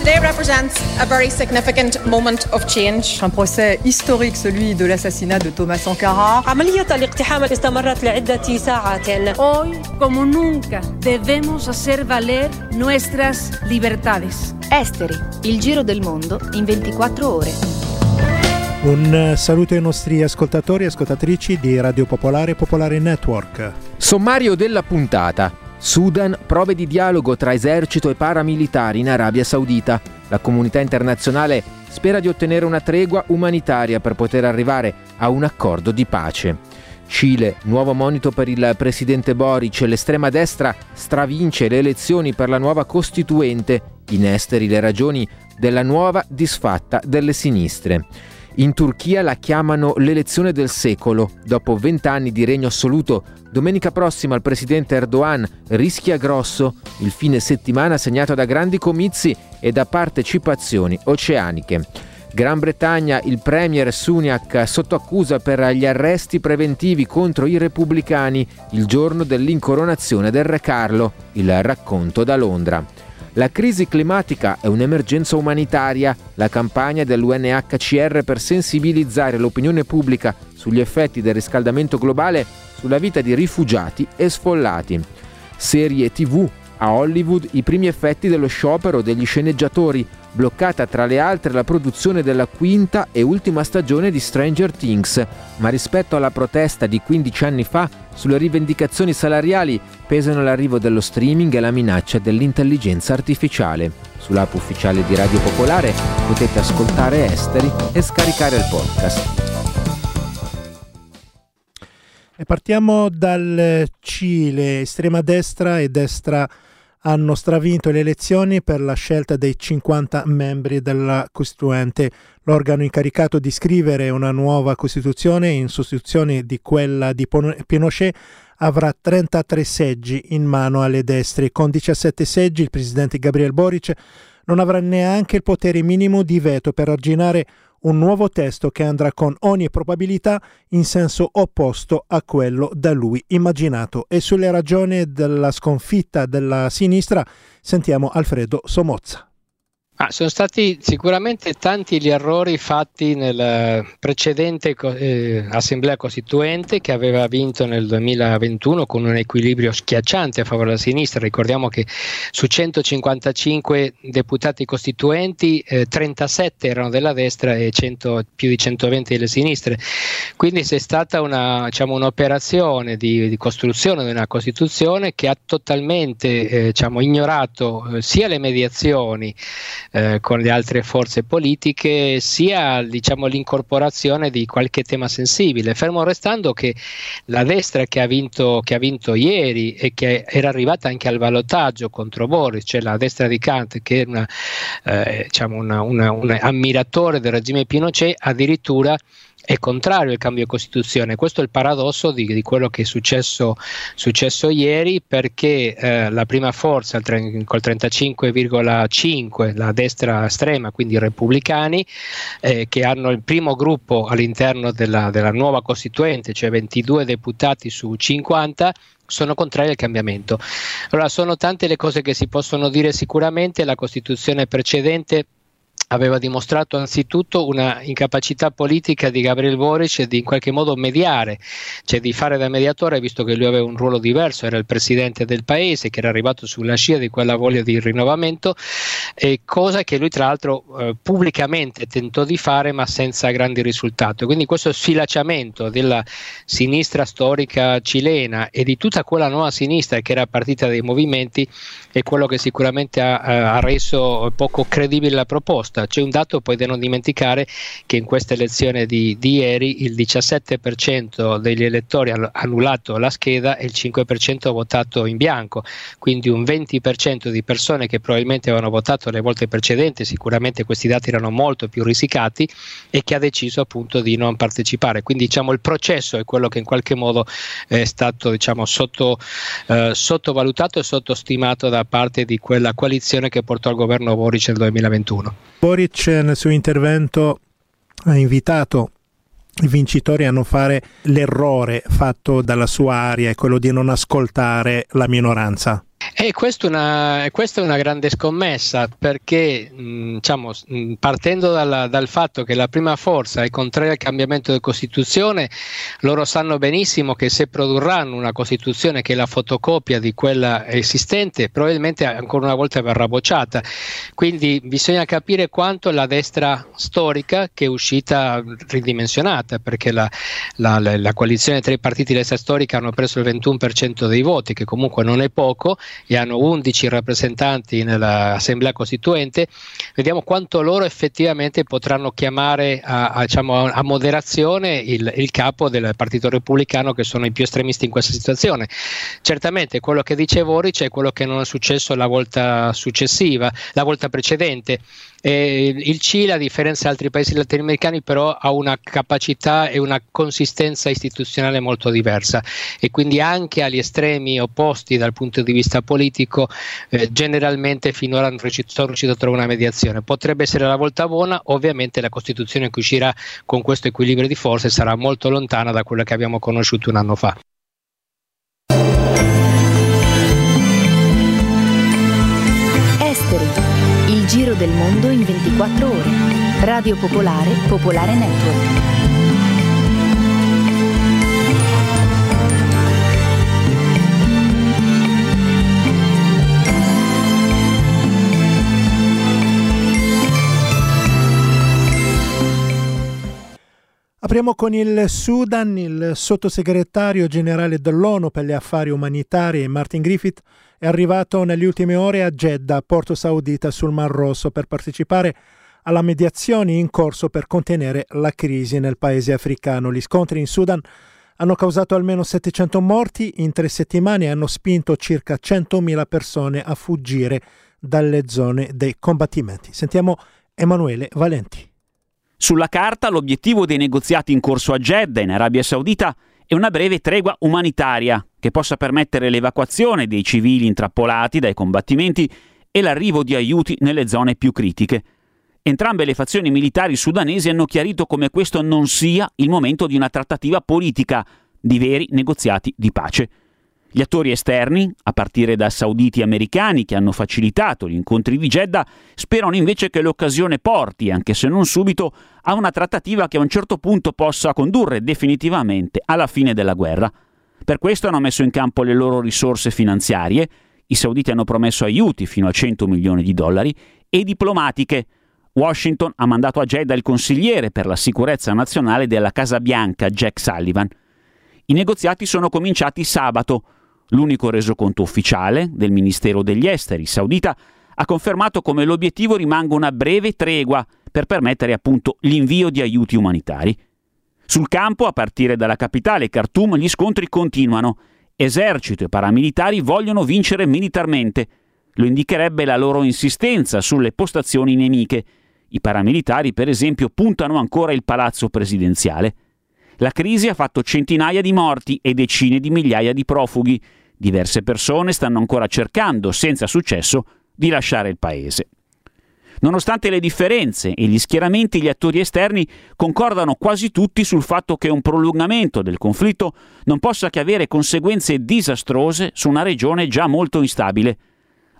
Today represents a very significant moment of change. Un procès historique, celui de l'assassinat de Thomas Sankara. عملية الاقتحام استمرت لعدة ساعات. Hoy, como nunca, debemos hacer valer nuestras libertades. Esteri, il giro del mondo in 24 ore. Un saluto ai nostri ascoltatori e ascoltatrici di Radio Popolare e Popolare Network. Sommario della puntata. Sudan, prove di dialogo tra esercito e paramilitari in Arabia Saudita. La comunità internazionale spera di ottenere una tregua umanitaria per poter arrivare a un accordo di pace. Cile, nuovo monito per il presidente Boric, l'estrema destra stravince le elezioni per la nuova costituente, in esteri le ragioni della nuova disfatta delle sinistre. In Turchia la chiamano l'elezione del secolo. Dopo vent'anni di regno assoluto, domenica prossima il presidente Erdogan rischia grosso il fine settimana segnato da grandi comizi e da partecipazioni oceaniche. Gran Bretagna, il premier Sunak sotto accusa per gli arresti preventivi contro i repubblicani il giorno dell'incoronazione del Re Carlo, il racconto da Londra. La crisi climatica è un'emergenza umanitaria. La campagna dell'UNHCR per sensibilizzare l'opinione pubblica sugli effetti del riscaldamento globale sulla vita di rifugiati e sfollati. Serie TV. A Hollywood i primi effetti dello sciopero degli sceneggiatori, bloccata tra le altre la produzione della quinta e ultima stagione di Stranger Things, ma rispetto alla protesta di 15 anni fa sulle rivendicazioni salariali pesano l'arrivo dello streaming e la minaccia dell'intelligenza artificiale. Sull'app ufficiale di Radio Popolare potete ascoltare Esteri e scaricare il podcast. E partiamo dal Cile, estrema destra e destra hanno stravinto le elezioni per la scelta dei 50 membri della Costituente, l'organo incaricato di scrivere una nuova Costituzione in sostituzione di quella di Pinochet avrà 33 seggi in mano alle destre. Con 17 seggi il presidente Gabriel Boric non avrà neanche il potere minimo di veto per arginare un nuovo testo che andrà con ogni probabilità in senso opposto a quello da lui immaginato. E sulle ragioni della sconfitta della sinistra sentiamo Alfredo Somozza. Ah, sono stati sicuramente tanti gli errori fatti nella precedente eh, Assemblea Costituente che aveva vinto nel 2021 con un equilibrio schiacciante a favore della sinistra. Ricordiamo che su 155 deputati costituenti eh, 37 erano della destra e 100, più di 120 delle sinistre. Quindi c'è stata una, diciamo, un'operazione di, di, costruzione di una Costituzione che ha totalmente eh, diciamo, ignorato eh, sia le mediazioni eh, con le altre forze politiche, sia diciamo, l'incorporazione di qualche tema sensibile, fermo restando che la destra che ha vinto, che ha vinto ieri e che era arrivata anche al ballottaggio contro Boris, cioè la destra di Kant, che è eh, diciamo un ammiratore del regime Pinochet, addirittura è contrario al cambio di Costituzione. Questo è il paradosso di, di quello che è successo, successo ieri perché eh, la prima forza tre, col 35,5, la destra estrema, quindi i repubblicani, eh, che hanno il primo gruppo all'interno della, della nuova Costituente, cioè 22 deputati su 50, sono contrari al cambiamento. Allora, sono tante le cose che si possono dire sicuramente, la Costituzione precedente aveva dimostrato anzitutto una incapacità politica di Gabriel Boric di in qualche modo mediare, cioè di fare da mediatore, visto che lui aveva un ruolo diverso, era il presidente del paese che era arrivato sulla scia di quella voglia di rinnovamento, eh, cosa che lui tra l'altro eh, pubblicamente tentò di fare ma senza grandi risultati. Quindi questo sfilacciamento della sinistra storica cilena e di tutta quella nuova sinistra che era partita dai movimenti è quello che sicuramente ha, ha reso poco credibile la proposta risposta. C'è un dato poi da non dimenticare che in questa elezione di, di ieri il 17% degli elettori ha annullato la scheda e il 5% ha votato in bianco, quindi un 20% di persone che probabilmente avevano votato le volte precedenti, sicuramente questi dati erano molto più risicati e che ha deciso appunto di non partecipare. Quindi diciamo il processo è quello che in qualche modo è stato diciamo, sotto, eh, sottovalutato e sottostimato da parte di quella coalizione che portò al governo Boric nel 2021. Boric nel suo intervento ha invitato i vincitori a non fare l'errore fatto dalla sua aria, è quello di non ascoltare la minoranza. E questa è, una, questa è una grande scommessa perché diciamo, partendo dalla, dal fatto che la prima forza è contraria al cambiamento della Costituzione, loro sanno benissimo che se produrranno una Costituzione che è la fotocopia di quella esistente, probabilmente ancora una volta verrà bocciata. Quindi bisogna capire quanto la destra storica, che è uscita ridimensionata, perché la, la, la coalizione tra i partiti di destra storica hanno preso il 21% dei voti, che comunque non è poco, e hanno 11 rappresentanti nell'Assemblea Costituente, vediamo quanto loro effettivamente potranno chiamare a, a, diciamo, a moderazione il, il, capo del Partito Repubblicano che sono i più estremisti in questa situazione. Certamente quello che dice Boric è quello che non è successo la volta successiva, la volta precedente. Eh, il Cile, a differenza di altri paesi latinoamericani, però ha una capacità e una consistenza istituzionale molto diversa e quindi anche agli estremi opposti dal punto di vista politico, eh, generalmente finora non sono riuscito a trovare una mediazione. Potrebbe essere la volta buona, ovviamente la Costituzione che uscirà con questo equilibrio di forze sarà molto lontana da quella che abbiamo conosciuto un anno fa. Esteri il giro del mondo in 24 ore. Radio Popolare, Popolare Network. Apriamo con il Sudan, il sottosegretario generale dell'ONU per gli affari umanitari Martin Griffith è arrivato nelle ultime ore a Jeddah, Porto Saudita sul Mar Rosso, per partecipare alla mediazione in corso per contenere la crisi nel paese africano. Gli scontri in Sudan hanno causato almeno 700 morti in tre settimane e hanno spinto circa 100.000 persone a fuggire dalle zone dei combattimenti. Sentiamo Emanuele Valenti. Sulla carta l'obiettivo dei negoziati in corso a Jeddah, in Arabia Saudita, è una breve tregua umanitaria che possa permettere l'evacuazione dei civili intrappolati dai combattimenti e l'arrivo di aiuti nelle zone più critiche. Entrambe le fazioni militari sudanesi hanno chiarito come questo non sia il momento di una trattativa politica, di veri negoziati di pace. Gli attori esterni, a partire da sauditi americani che hanno facilitato gli incontri di Jeddah, sperano invece che l'occasione porti, anche se non subito, a una trattativa che a un certo punto possa condurre definitivamente alla fine della guerra. Per questo hanno messo in campo le loro risorse finanziarie, i sauditi hanno promesso aiuti fino a 100 milioni di dollari, e diplomatiche. Washington ha mandato a Jeddah il consigliere per la sicurezza nazionale della Casa Bianca, Jack Sullivan. I negoziati sono cominciati sabato. L'unico resoconto ufficiale del Ministero degli Esteri saudita ha confermato come l'obiettivo rimanga una breve tregua per permettere appunto l'invio di aiuti umanitari. Sul campo, a partire dalla capitale Khartoum, gli scontri continuano. Esercito e paramilitari vogliono vincere militarmente. Lo indicherebbe la loro insistenza sulle postazioni nemiche. I paramilitari, per esempio, puntano ancora il palazzo presidenziale. La crisi ha fatto centinaia di morti e decine di migliaia di profughi. Diverse persone stanno ancora cercando, senza successo, di lasciare il paese. Nonostante le differenze e gli schieramenti, gli attori esterni concordano quasi tutti sul fatto che un prolungamento del conflitto non possa che avere conseguenze disastrose su una regione già molto instabile.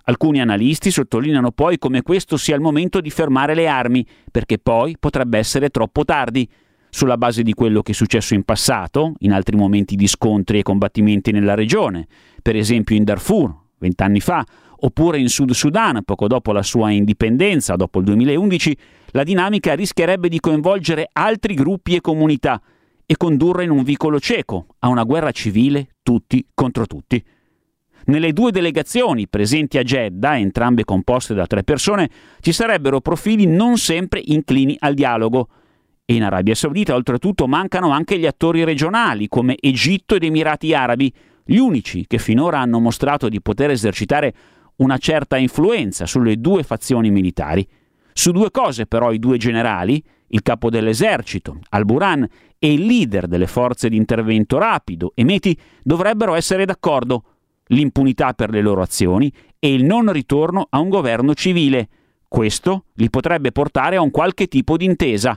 Alcuni analisti sottolineano poi come questo sia il momento di fermare le armi, perché poi potrebbe essere troppo tardi. Sulla base di quello che è successo in passato, in altri momenti di scontri e combattimenti nella regione, per esempio in Darfur, vent'anni fa, oppure in Sud Sudan, poco dopo la sua indipendenza, dopo il 2011, la dinamica rischierebbe di coinvolgere altri gruppi e comunità e condurre in un vicolo cieco a una guerra civile tutti contro tutti. Nelle due delegazioni presenti a Jeddah, entrambe composte da tre persone, ci sarebbero profili non sempre inclini al dialogo. E in Arabia Saudita, oltretutto, mancano anche gli attori regionali come Egitto ed Emirati Arabi, gli unici che finora hanno mostrato di poter esercitare una certa influenza sulle due fazioni militari. Su due cose però i due generali, il capo dell'esercito, Al-Buran, e il leader delle forze di intervento rapido, Emeti, dovrebbero essere d'accordo. L'impunità per le loro azioni e il non ritorno a un governo civile. Questo li potrebbe portare a un qualche tipo di intesa,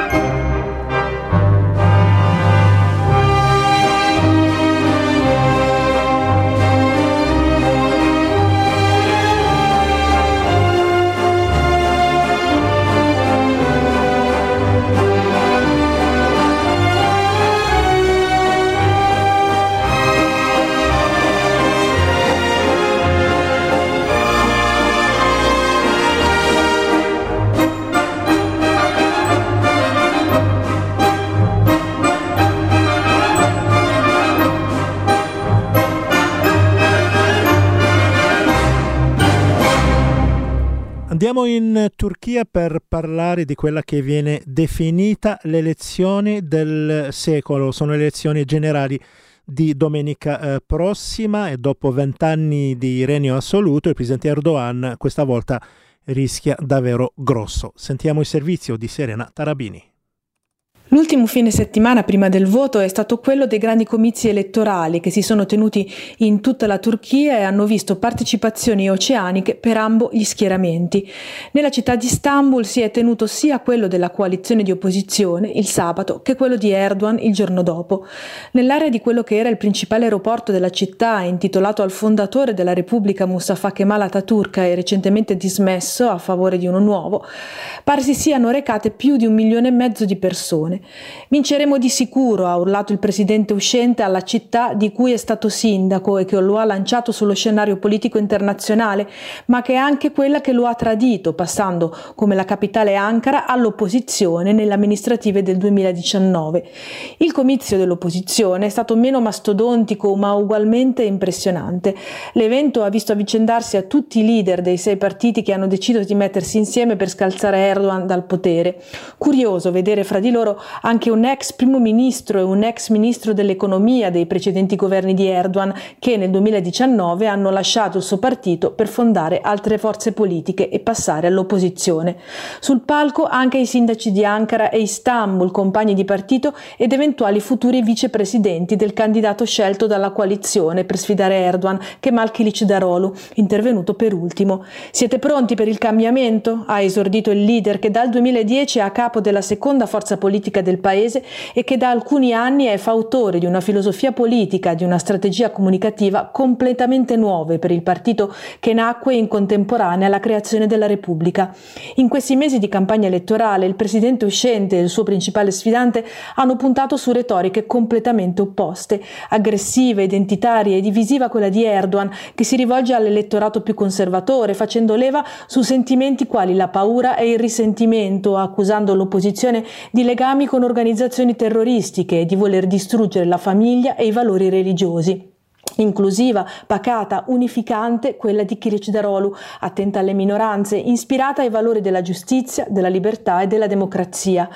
Andiamo in Turchia per parlare di quella che viene definita le elezioni del secolo, sono le elezioni generali di domenica eh, prossima e dopo vent'anni di regno assoluto il presidente Erdogan questa volta rischia davvero grosso. Sentiamo il servizio di Serena Tarabini. L'ultimo fine settimana prima del voto è stato quello dei grandi comizi elettorali che si sono tenuti in tutta la Turchia e hanno visto partecipazioni oceaniche per ambo gli schieramenti. Nella città di Istanbul si è tenuto sia quello della coalizione di opposizione il sabato che quello di Erdogan il giorno dopo. Nell'area di quello che era il principale aeroporto della città, intitolato al fondatore della Repubblica Mustafa Kemal Atatürk e recentemente dismesso a favore di uno nuovo, pare si siano recate più di un milione e mezzo di persone. Vinceremo di sicuro, ha urlato il presidente uscente alla città di cui è stato sindaco e che lo ha lanciato sullo scenario politico internazionale, ma che è anche quella che lo ha tradito, passando come la capitale Ankara all'opposizione nelle amministrative del 2019. Il comizio dell'opposizione è stato meno mastodontico ma ugualmente impressionante. L'evento ha visto avvicendarsi a tutti i leader dei sei partiti che hanno deciso di mettersi insieme per scalzare Erdogan dal potere. Curioso vedere fra di loro anche un ex primo ministro e un ex ministro dell'economia dei precedenti governi di Erdogan che nel 2019 hanno lasciato il suo partito per fondare altre forze politiche e passare all'opposizione. Sul palco anche i sindaci di Ankara e Istanbul, compagni di partito ed eventuali futuri vicepresidenti del candidato scelto dalla coalizione per sfidare Erdogan, Kemal Kılıçdaroğlu, intervenuto per ultimo. Siete pronti per il cambiamento? Ha esordito il leader che dal 2010 è a capo della seconda forza politica politica del paese e che da alcuni anni è fautore di una filosofia politica, di una strategia comunicativa completamente nuove per il partito che nacque in contemporanea alla creazione della Repubblica. In questi mesi di campagna elettorale il presidente uscente e il suo principale sfidante hanno puntato su retoriche completamente opposte, aggressiva, identitaria e divisiva quella di Erdogan, che si rivolge all'elettorato più conservatore, facendo leva su sentimenti quali la paura e il risentimento, accusando l'opposizione di legami con organizzazioni terroristiche e di voler distruggere la famiglia e i valori religiosi inclusiva, pacata, unificante, quella di Kılıçdaroğlu, attenta alle minoranze, ispirata ai valori della giustizia, della libertà e della democrazia.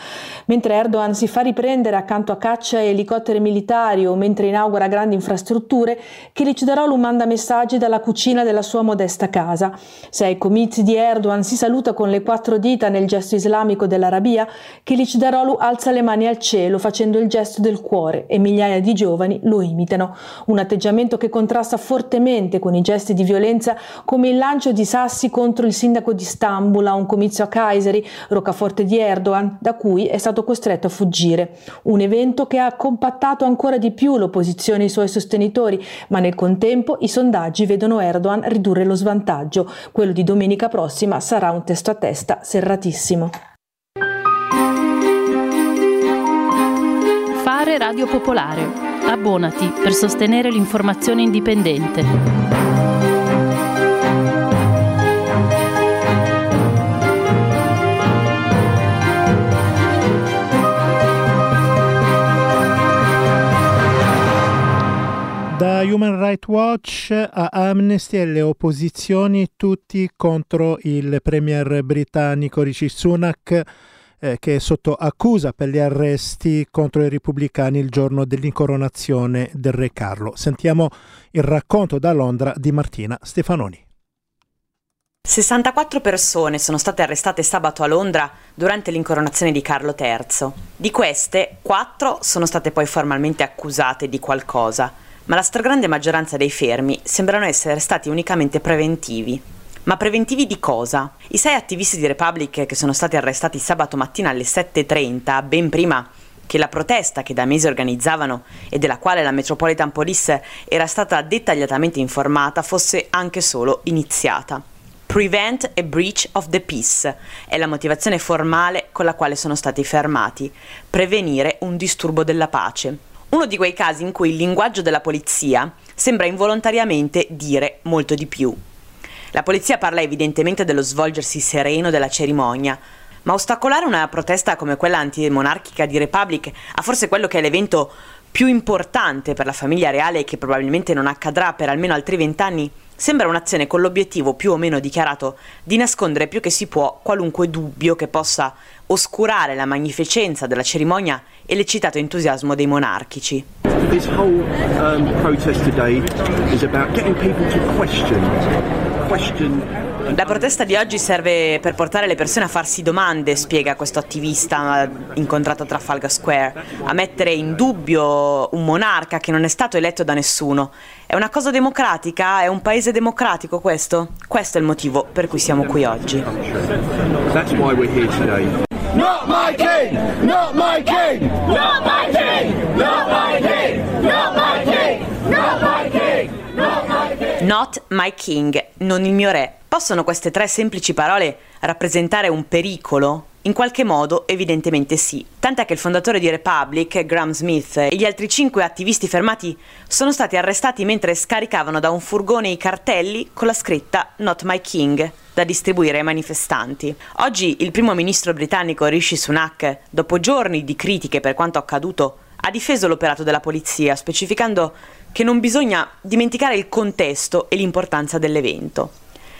Mentre Erdogan si fa riprendere accanto a caccia e elicotteri militari o mentre inaugura grandi infrastrutture, Kılıçdaroğlu manda messaggi dalla cucina della sua modesta casa. Se ai comizi di Erdogan si saluta con le quattro dita nel gesto islamico dell'Arabia, Kılıçdaroğlu alza le mani al cielo facendo il gesto del cuore e migliaia di giovani lo imitano. Un atteggiamento atteggiamento che contrasta fortemente con i gesti di violenza come il lancio di sassi contro il sindaco di Istanbul a un comizio a Kayseri, roccaforte di Erdogan, da cui è stato costretto a fuggire. Un evento che ha compattato ancora di più l'opposizione e i suoi sostenitori, ma nel contempo i sondaggi vedono Erdogan ridurre lo svantaggio. Quello di domenica prossima sarà un testo a testa serratissimo. Fare Radio Popolare Abbonati per sostenere l'informazione indipendente. Da Human Rights Watch a Amnesty e le opposizioni tutti contro il premier britannico Rishi Sunak eh, che è sotto accusa per gli arresti contro i repubblicani il giorno dell'incoronazione del re Carlo. Sentiamo il racconto da Londra di Martina Stefanoni. 64 persone sono state arrestate sabato a Londra durante l'incoronazione di Carlo III. Di queste, 4 sono state poi formalmente accusate di qualcosa, ma la stragrande maggioranza dei fermi sembrano essere stati unicamente preventivi. Ma preventivi di cosa? I sei attivisti di Republic che sono stati arrestati sabato mattina alle 7.30, ben prima che la protesta che da mesi organizzavano e della quale la Metropolitan Police era stata dettagliatamente informata fosse anche solo iniziata. Prevent a breach of the peace è la motivazione formale con la quale sono stati fermati, prevenire un disturbo della pace. Uno di quei casi in cui il linguaggio della polizia sembra involontariamente dire molto di più. La polizia parla evidentemente dello svolgersi sereno della cerimonia, ma ostacolare una protesta come quella antimonarchica di Republic ha forse quello che è l'evento più importante per la famiglia reale e che probabilmente non accadrà per almeno altri vent'anni, sembra un'azione con l'obiettivo più o meno dichiarato di nascondere più che si può qualunque dubbio che possa oscurare la magnificenza della cerimonia e l'eccitato entusiasmo dei monarchici. This whole um, protest today is about getting people to question la protesta di oggi serve per portare le persone a farsi domande, spiega questo attivista incontrato a Trafalgar Square, a mettere in dubbio un monarca che non è stato eletto da nessuno. È una cosa democratica? È un paese democratico questo? Questo è il motivo per cui siamo qui oggi. That's why we're here today. Not my king! Not my king! Not my king! Not my king! Not my king! Not my king! Not my king! Not my king, non il mio re. Possono queste tre semplici parole rappresentare un pericolo? In qualche modo, evidentemente sì. Tant'è che il fondatore di Republic, Graham Smith, e gli altri cinque attivisti fermati sono stati arrestati mentre scaricavano da un furgone i cartelli con la scritta Not My King da distribuire ai manifestanti. Oggi il primo ministro britannico Rishi Sunak, dopo giorni di critiche per quanto accaduto, ha difeso l'operato della polizia, specificando che non bisogna dimenticare il contesto e l'importanza dell'evento.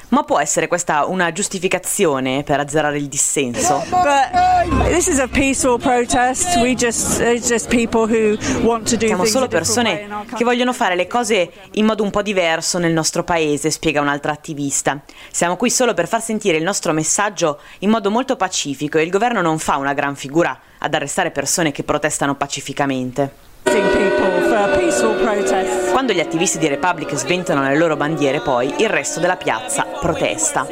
Ma può essere questa una giustificazione per azzerare il dissenso? Siamo solo persone che vogliono fare le cose in modo un po' diverso nel nostro paese, spiega un'altra attivista. Siamo qui solo per far sentire il nostro messaggio in modo molto pacifico e il governo non fa una gran figura ad arrestare persone che protestano pacificamente. Quando gli attivisti di Republic sventano le loro bandiere, poi il resto della piazza protesta.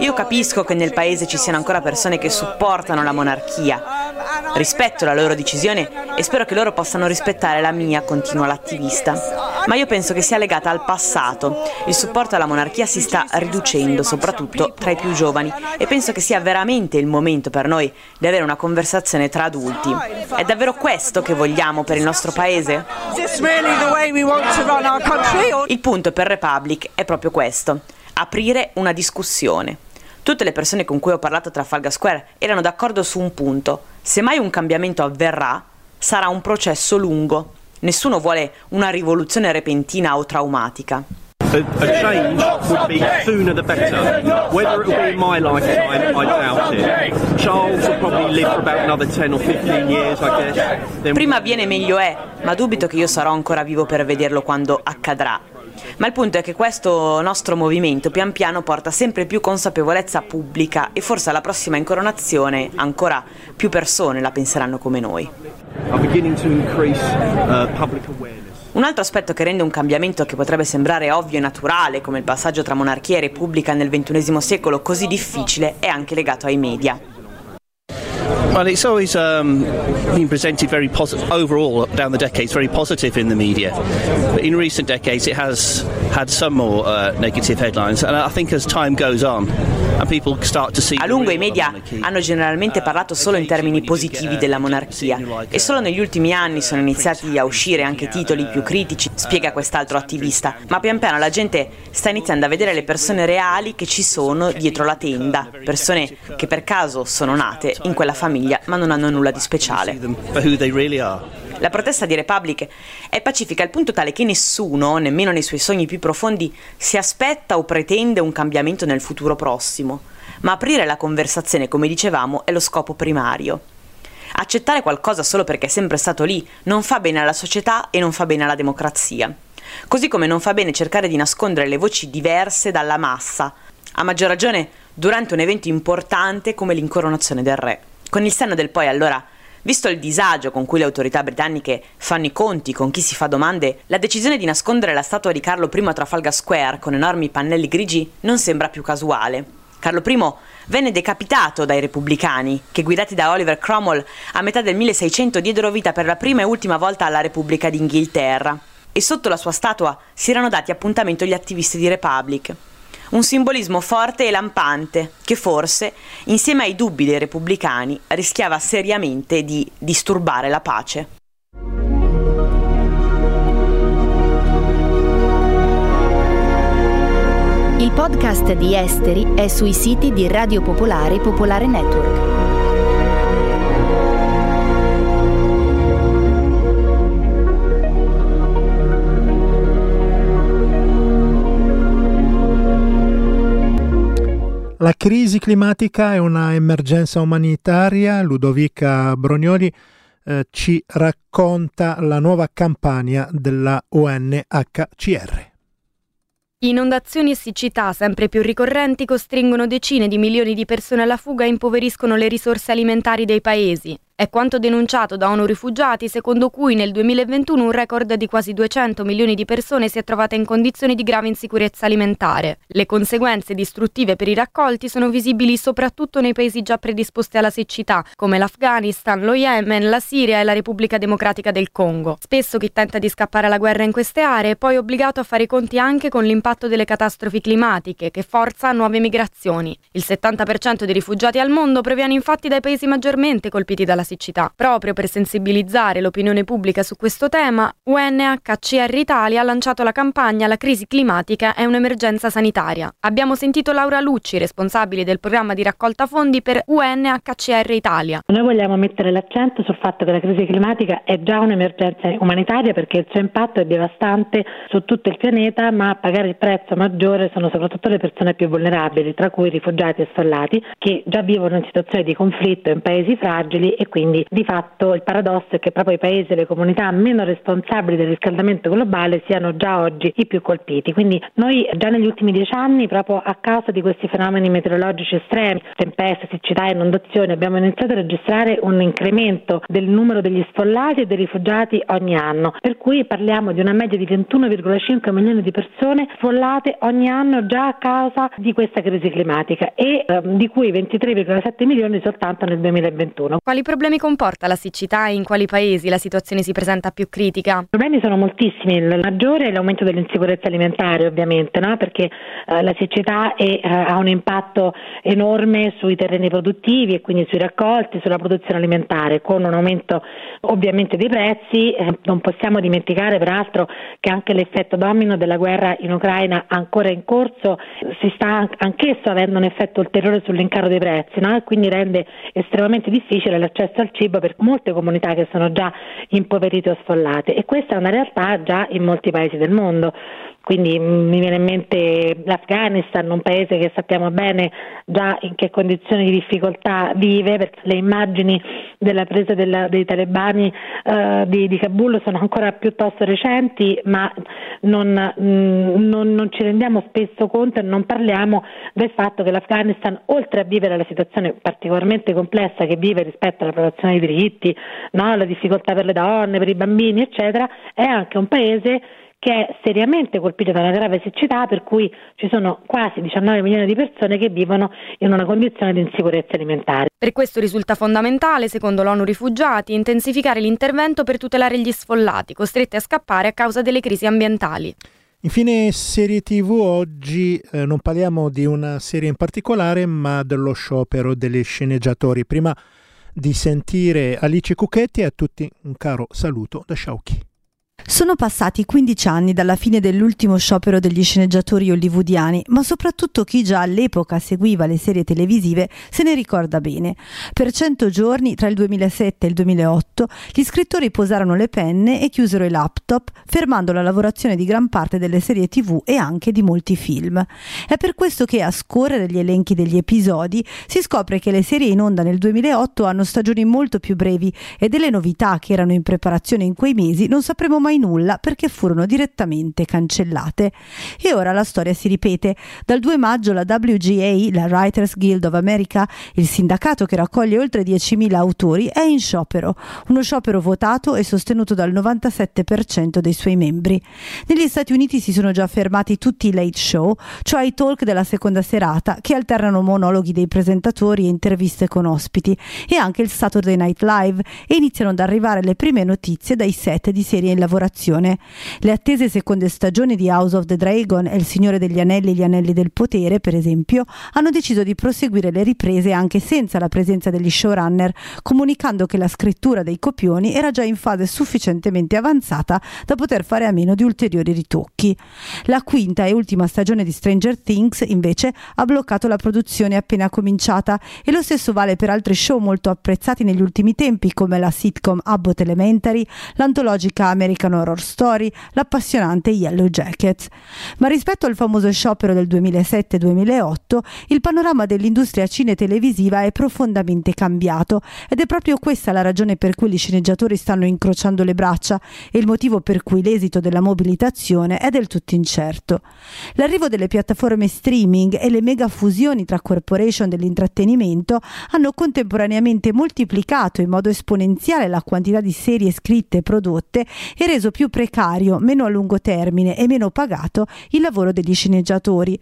Io capisco che nel paese ci siano ancora persone che supportano la monarchia. Rispetto la loro decisione e spero che loro possano rispettare la mia, continua l'attivista. Ma io penso che sia legata al passato. Il supporto alla monarchia si sta riducendo, soprattutto tra i più giovani, e penso che sia veramente il momento per noi di avere una conversazione tra adulti. È davvero questo che vogliamo per il nostro paese? Il punto per Republic è proprio questo, aprire una discussione. Tutte le persone con cui ho parlato a Trafalgar Square erano d'accordo su un punto. Se mai un cambiamento avverrà, sarà un processo lungo. Nessuno vuole una rivoluzione repentina o traumatica. A, a change would be sooner the better. Whether it will be in my lifetime, I doubt it. Charles will probably live for about another 10 or 15 years, I guess. Then... Prima avviene meglio è, ma dubito che io sarò ancora vivo per vederlo quando accadrà. Ma il punto è che questo nostro movimento pian piano porta sempre più consapevolezza pubblica e forse alla prossima incoronazione ancora più persone la penseranno come noi. Are beginning to increase uh, public awareness. Un altro aspetto che rende un cambiamento che potrebbe sembrare ovvio e naturale, come il passaggio tra monarchia e repubblica nel XXI secolo, così difficile, è anche legato ai media. Well, it's always um, been presented very positive overall down the decades, very positive in the media. But in recent decades, it has had some more uh, negative headlines, and I think as time goes on, A lungo i media hanno generalmente parlato solo in termini positivi della monarchia. e solo negli ultimi anni sono iniziati a uscire anche titoli più critici, spiega quest'altro attivista, ma pian piano la gente sta iniziando a vedere le persone reali che ci sono dietro la tenda, persone che per caso sono nate in quella famiglia ma non hanno nulla di speciale. La protesta di Republic è pacifica al punto tale che nessuno, nemmeno nei suoi sogni più profondi, si aspetta o pretende un cambiamento nel futuro prossimo, ma aprire la conversazione, come dicevamo, è lo scopo primario. Accettare qualcosa solo perché è sempre stato lì non fa bene alla società e non fa bene alla democrazia. Così come non fa bene cercare di nascondere le voci diverse dalla massa, a maggior ragione durante un evento importante come l'incoronazione del re. Con il senno del poi allora Visto il disagio con cui le autorità britanniche fanno i conti con chi si fa domande, la decisione di nascondere la statua di Carlo I a Trafalgar Square con enormi pannelli grigi non sembra più casuale. Carlo I venne decapitato dai repubblicani, che guidati da Oliver Cromwell a metà del 1600 diedero vita per la prima e ultima volta alla Repubblica d'Inghilterra. E sotto la sua statua si erano dati appuntamento gli attivisti di Republic. Un simbolismo forte e lampante che forse, insieme ai dubbi dei repubblicani, rischiava seriamente di disturbare la pace. Il podcast di Esteri è sui siti di Radio Popolare e Popolare Network. La crisi climatica è una emergenza umanitaria. Ludovica Brognoli eh, ci racconta la nuova campagna della UNHCR. Inondazioni e siccità sempre più ricorrenti costringono decine di milioni di persone alla fuga e impoveriscono le risorse alimentari dei paesi. È quanto denunciato da ONU Rifugiati, secondo cui nel 2021 un record di quasi 200 milioni di persone si è trovata in condizioni di grave insicurezza alimentare. Le conseguenze distruttive per i raccolti sono visibili soprattutto nei paesi già predisposti alla siccità, come l'Afghanistan, lo Yemen, la Siria e la Repubblica Democratica del Congo. Spesso chi tenta di scappare alla guerra in queste aree è poi obbligato a fare i conti anche con l'impatto delle catastrofi climatiche, che forza nuove migrazioni. Il 70% dei rifugiati al mondo proviene infatti dai paesi maggiormente colpiti dalla siccità. Proprio per sensibilizzare l'opinione pubblica su questo tema, UNHCR Italia ha lanciato la campagna La crisi climatica è un'emergenza sanitaria. Abbiamo sentito Laura Lucci, responsabile del programma di raccolta fondi per UNHCR Italia. Noi vogliamo mettere l'accento sul fatto che la crisi climatica è già un'emergenza umanitaria perché il suo impatto è devastante su tutto il pianeta, ma a pagare il prezzo maggiore sono soprattutto le persone più vulnerabili, tra cui rifugiati e sfollati, che già vivono in situazioni di conflitto in paesi fragili e quindi di fatto il paradosso è che proprio i paesi e le comunità meno responsabili del riscaldamento globale siano già oggi i più colpiti. Quindi noi già negli ultimi dieci anni, proprio a causa di questi fenomeni meteorologici estremi, tempeste, siccità inondazioni, abbiamo iniziato a registrare un incremento del numero degli sfollati e dei rifugiati ogni anno, per cui parliamo di una media di 21,5 milioni di persone sfollate ogni anno già a causa di questa crisi climatica e eh, di cui 23,7 milioni soltanto nel 2021. Quali problemi problemi comporta la siccità e in quali paesi la situazione si presenta più critica? I problemi sono moltissimi, il maggiore è l'aumento dell'insicurezza alimentare ovviamente, no? perché eh, la siccità è, eh, ha un impatto enorme sui terreni produttivi e quindi sui raccolti, sulla produzione alimentare, con un aumento ovviamente dei prezzi. Eh, non possiamo dimenticare peraltro che anche l'effetto domino della guerra in Ucraina ancora in corso si sta anch'esso avendo un effetto ulteriore sull'incaro dei prezzi no? e quindi rende estremamente difficile l'accesso al cibo per molte comunità che sono già impoverite o sfollate e questa è una realtà già in molti paesi del mondo. Quindi mi viene in mente l'Afghanistan, un paese che sappiamo bene già in che condizioni di difficoltà vive, perché le immagini della presa della, dei talebani eh, di, di, Kabul sono ancora piuttosto recenti, ma non, mh, non, non, ci rendiamo spesso conto e non parliamo del fatto che l'Afghanistan, oltre a vivere la situazione particolarmente complessa che vive rispetto all'approvazione dei diritti, no, la difficoltà per le donne, per i bambini, eccetera, è anche un paese che è seriamente colpito da una grave siccità per cui ci sono quasi 19 milioni di persone che vivono in una condizione di insicurezza alimentare. Per questo risulta fondamentale, secondo l'ONU Rifugiati, intensificare l'intervento per tutelare gli sfollati costretti a scappare a causa delle crisi ambientali. Infine, serie TV, oggi eh, non parliamo di una serie in particolare, ma dello sciopero degli sceneggiatori. Prima di sentire Alice Cucchetti, a tutti un caro saluto da Sciauchi. Sono passati 15 anni dalla fine dell'ultimo sciopero degli sceneggiatori hollywoodiani, ma soprattutto chi già all'epoca seguiva le serie televisive se ne ricorda bene. Per 100 giorni, tra il 2007 e il 2008, gli scrittori posarono le penne e chiusero i laptop, fermando la lavorazione di gran parte delle serie tv e anche di molti film. È per questo che a scorrere gli elenchi degli episodi si scopre che le serie in onda nel 2008 hanno stagioni molto più brevi e delle novità che erano in preparazione in quei mesi non sapremo mai mai nulla perché furono direttamente cancellate. E ora la storia si ripete. Dal 2 maggio la WGA, la Writers Guild of America, il sindacato che raccoglie oltre 10.000 autori, è in sciopero. Uno sciopero votato e sostenuto dal 97% dei suoi membri. Negli Stati Uniti si sono già fermati tutti i late show, cioè i talk della seconda serata, che alternano monologhi dei presentatori e interviste con ospiti, e anche il Saturday Night Live, e iniziano ad arrivare le prime notizie dai set di serie in lavorazione. Le attese seconde stagioni di House of the Dragon e Il Signore degli Anelli e gli Anelli del Potere, per esempio, hanno deciso di proseguire le riprese anche senza la presenza degli showrunner, comunicando che la scrittura dei copioni era già in fase sufficientemente avanzata da poter fare a meno di ulteriori ritocchi. La quinta e ultima stagione di Stranger Things, invece, ha bloccato la produzione appena cominciata e lo stesso vale per altri show molto apprezzati negli ultimi tempi come la sitcom Abbott Elementary, l'antologica American Horror Story, l'appassionante Yellow Jackets. Ma rispetto al famoso sciopero del 2007-2008, il panorama dell'industria cine-televisiva è profondamente cambiato ed è proprio questa la ragione per cui gli sceneggiatori stanno incrociando le braccia e il motivo per cui l'esito della mobilitazione è del tutto incerto. L'arrivo delle piattaforme streaming e le mega fusioni tra corporation dell'intrattenimento hanno contemporaneamente moltiplicato in modo esponenziale la quantità di serie scritte e prodotte e reso più precario, meno a lungo termine e meno pagato il lavoro degli sceneggiatori.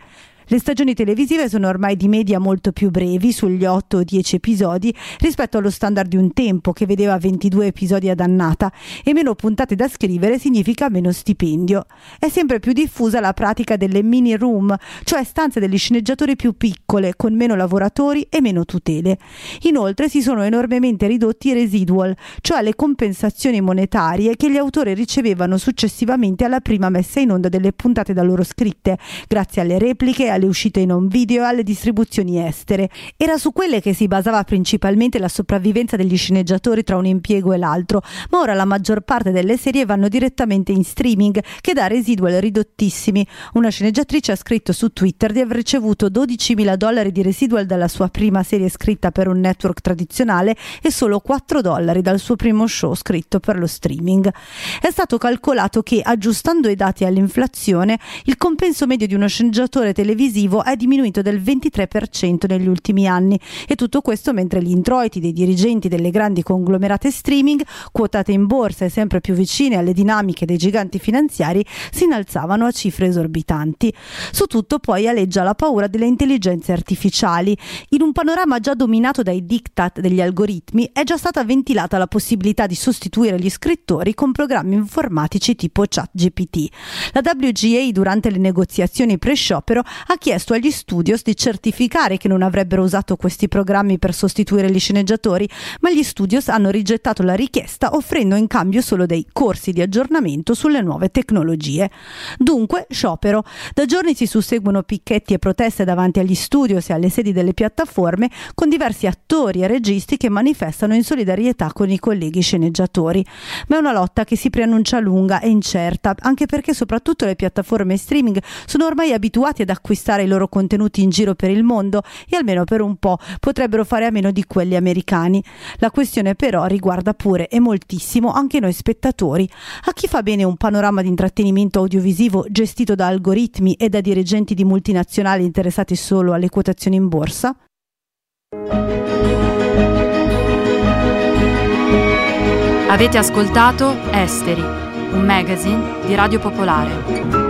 Le stagioni televisive sono ormai di media molto più brevi, sugli 8 o 10 episodi, rispetto allo standard di un tempo che vedeva 22 episodi ad annata e meno puntate da scrivere significa meno stipendio. È sempre più diffusa la pratica delle mini room, cioè stanze degli sceneggiatori più piccole, con meno lavoratori e meno tutele. Inoltre si sono enormemente ridotti i residual, cioè le compensazioni monetarie che gli autori ricevevano successivamente alla prima messa in onda delle puntate da loro scritte, grazie alle repliche alle uscite in home video e alle distribuzioni estere. Era su quelle che si basava principalmente la sopravvivenza degli sceneggiatori tra un impiego e l'altro, ma ora la maggior parte delle serie vanno direttamente in streaming, che dà residual ridottissimi. Una sceneggiatrice ha scritto su Twitter di aver ricevuto 12.000 dollari di residual dalla sua prima serie scritta per un network tradizionale e solo 4 dollari dal suo primo show scritto per lo streaming. È stato calcolato che, aggiustando i dati all'inflazione, il compenso medio di uno sceneggiatore televisivo televisivo è diminuito del 23% negli ultimi anni e tutto questo mentre gli introiti dei dirigenti delle grandi conglomerate streaming, quotate in borsa e sempre più vicine alle dinamiche dei giganti finanziari, si innalzavano a cifre esorbitanti. Su tutto poi aleggia la paura delle intelligenze artificiali. In un panorama già dominato dai diktat degli algoritmi è già stata ventilata la possibilità di sostituire gli scrittori con programmi informatici tipo ChatGPT. La WGA durante le negoziazioni pre-sciopero ha chiesto agli studios di certificare che non avrebbero usato questi programmi per sostituire gli sceneggiatori, ma gli studios hanno rigettato la richiesta offrendo in cambio solo dei corsi di aggiornamento sulle nuove tecnologie. Dunque, sciopero. Da giorni si susseguono picchetti e proteste davanti agli studios e alle sedi delle piattaforme con diversi attori e registi che manifestano in solidarietà con i colleghi sceneggiatori. Ma è una lotta che si preannuncia lunga e incerta, anche perché soprattutto le piattaforme streaming sono ormai abituati ad acquistare acquistare i loro contenuti in giro per il mondo e almeno per un po' potrebbero fare a meno di quelli americani. La questione però riguarda pure e moltissimo anche noi spettatori. A chi fa bene un panorama di intrattenimento audiovisivo gestito da algoritmi e da dirigenti di multinazionali interessati solo alle quotazioni in borsa? Avete ascoltato Esteri, un magazine di Radio Popolare.